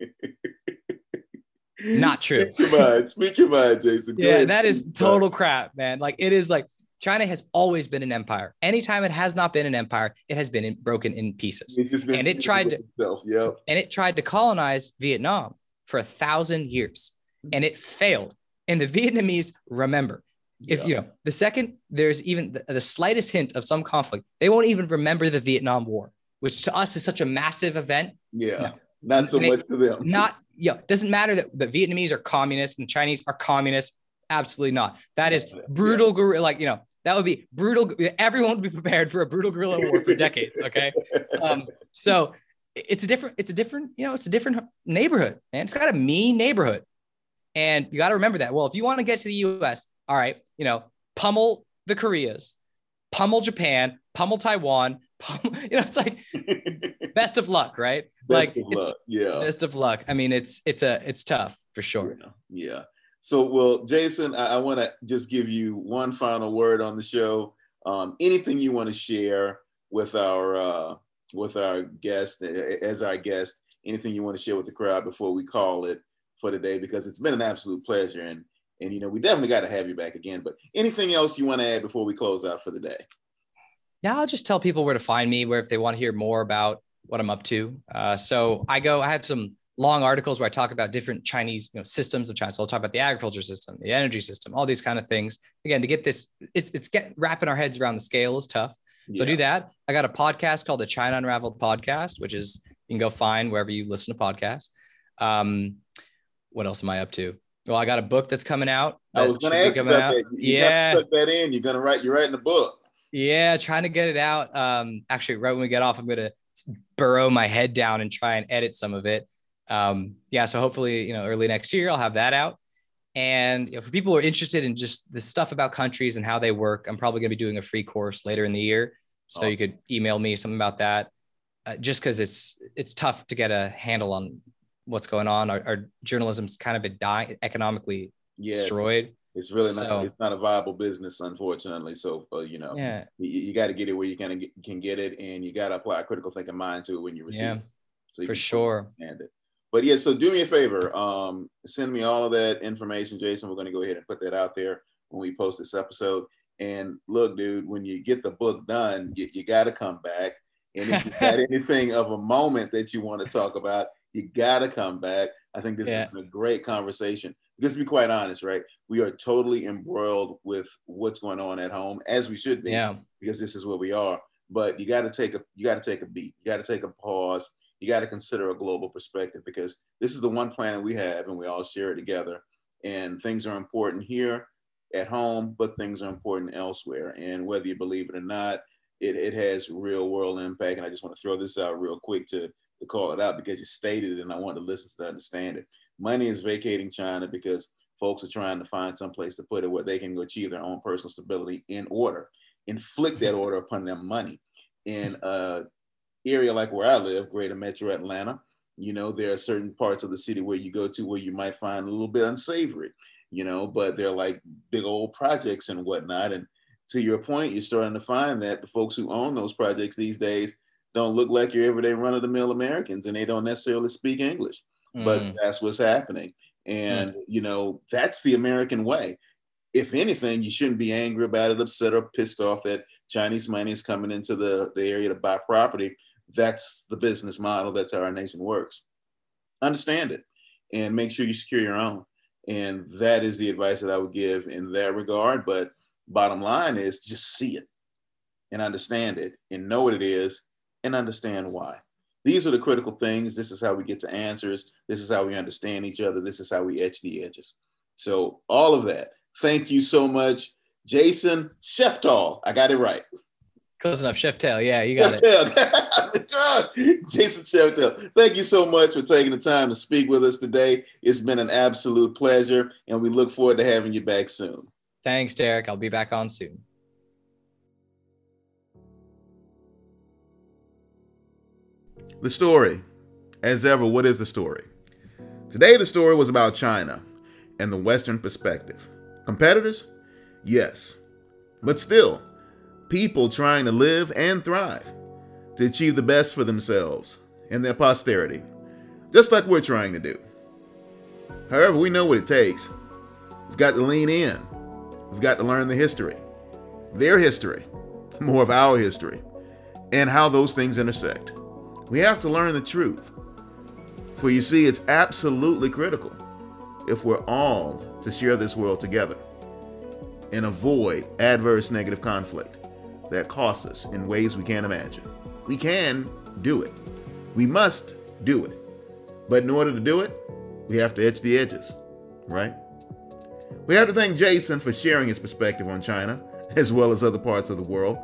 not true. Speak your mind. Speak your mind, Jason. Go Yeah, ahead. that is total crap, man. Like it is like China has always been an empire. Anytime it has not been an empire, it has been in, broken in pieces. It's just been and it tried to- itself. Yep. and it tried to colonize Vietnam for a thousand years and it failed. And the Vietnamese remember. If Yeah. you know the second there's even the, the slightest hint of some conflict, they won't even remember the Vietnam War, which to us is such a massive event. Yeah. No. Not so And it- much to them. Not yeah, doesn't matter that the Vietnamese are communist and Chinese are communist. Absolutely not. That is Yeah. brutal guerrilla. Like you know that would be brutal. Everyone would be prepared for a brutal guerrilla war for decades. Okay. um, so it's a different, it's a different, you know, it's a different neighborhood, man. It's got a mean neighborhood. And you got to remember that. Well, if you want to get to the US, all right, you know, pummel the Koreas, pummel Japan, pummel Taiwan, pummel, you know, it's like best of luck, right? Best like luck. Yeah. best of luck. I mean, it's it's a it's tough for sure. Yeah. Yeah. So, well, Jason, I, I want to just give you one final word on the show. Um, anything you want to share with our uh, with our guest as our guest? Anything you want to share with the crowd before we call it for today? Because it's been an absolute pleasure, and and you know we definitely got to have you back again. But anything else you want to add before we close out for the day? Yeah, I'll just tell people where to find me, where if they want to hear more about what I'm up to. Uh, so I go, I have some long articles where I talk about different Chinese you know, systems of China. So I'll talk about the agriculture system, the energy system, all these kind of things. Again, to get this, it's it's get wrapping our heads around the scale is tough. So Yeah. do that. I got a podcast called the China Unraveled Podcast, which is you can go find wherever you listen to podcasts. Um, what else am I up to? Well, I got a book that's coming out. I was going to ask coming about out. that. You Yeah. to put that in. You're going to write. You're writing a book. Yeah, trying to get it out. Um, actually, right when we get off, I'm gonna burrow my head down and try and edit some of it. Um, yeah, so hopefully, you know, early next year I'll have that out. And you know, for people who are interested in just the stuff about countries and how they work, I'm probably gonna be doing a free course later in the year. So you could email me something about that. Uh, just because it's it's tough to get a handle on what's going on. Our, our journalism's kind of been dying, economically Yeah. destroyed. It's really So- not. It's not a viable business, unfortunately. So, uh, you know, Yeah, you, you got to get it where you can get, can get it, and you got to apply a critical thinking mind to it when you receive yeah, it. So you for sure. understand it. But yeah, so do me a favor. Um, send me all of that information, Jason. We're going to go ahead and put that out there when we post this episode. And look, dude, when you get the book done, you, you got to come back. And if you got anything of a moment that you want to talk about, you got to come back. I think this Yeah. has been a great conversation. Because to be quite honest, right, we are totally embroiled with what's going on at home, as we should be Yeah, because this is where we are. But you got to take a you got to take a beat. You got to take a pause. You got to consider a global perspective because this is the one planet we have, and we all share it together. And things are important here at home, but things are important elsewhere. And whether you believe it or not, it, it has real world impact. And I just want to throw this out real quick to, to call it out because you stated it, and I want the listeners to understand it. Money is vacating China because folks are trying to find some place to put it where they can achieve their own personal stability in order inflict that order upon them money. In a area like where I live, greater metro Atlanta, you know, there are certain parts of the city where you go to where you might find a little bit unsavory, you know, but they're like big old projects and whatnot. And to your point, you're starting to find that the folks who own those projects these days don't look like your everyday run of the mill Americans and they don't necessarily speak English but Mm. that's what's happening. And you know, that's the American way. If anything, you shouldn't be angry about it, upset or pissed off that Chinese money is coming into the, the area to buy property. That's the business model. That's how our nation works. Understand it and make sure you secure your own. And that is the advice that I would give in that regard. But bottom line is just see it and understand it and know what it is and understand why. These are the critical things. This is how we get to answers. This is how we understand each other. This is how we etch the edges. So, all of that. Thank you so much, Jason Szeftel. I got it right. Close enough. Szeftel. Yeah, you got it. Jason Szeftel. Thank you so much for taking the time to speak with us today. It's been an absolute pleasure, and we look forward to having you back soon. Thanks, Derek. I'll be back on soon. The story. As ever, what is the story? Today, the story was about China and the Western perspective. Competitors? Yes. But still, people trying to live and thrive, to achieve the best for themselves and their posterity, just like we're trying to do. However, we know what it takes. We've got to lean in, we've got to learn the history, their history, more of our history, and how those things intersect. We have to learn the truth. For you see, it's absolutely critical if we're all to share this world together and avoid adverse negative conflict that costs us in ways we can't imagine. We can do it. We must do it. But in order to do it, we have to etch the edges, right? We have to thank Jason for sharing his perspective on China, as well as other parts of the world,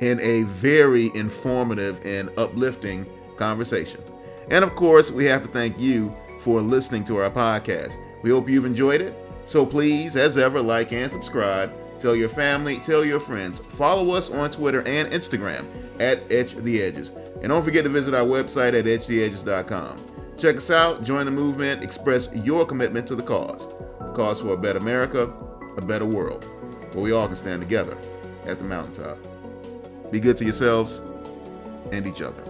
in a very informative and uplifting conversation. And of course, we have to thank you for listening to our podcast. We hope you've enjoyed it. So please, as ever, like and subscribe. Tell your family, tell your friends. Follow us on Twitter and Instagram at Etch the Edges. And don't forget to visit our website at etchtheedges.com. Check us out, join the movement, express your commitment to the cause. The cause for a better America, a better world, where we all can stand together at the mountaintop. Be good to yourselves and each other.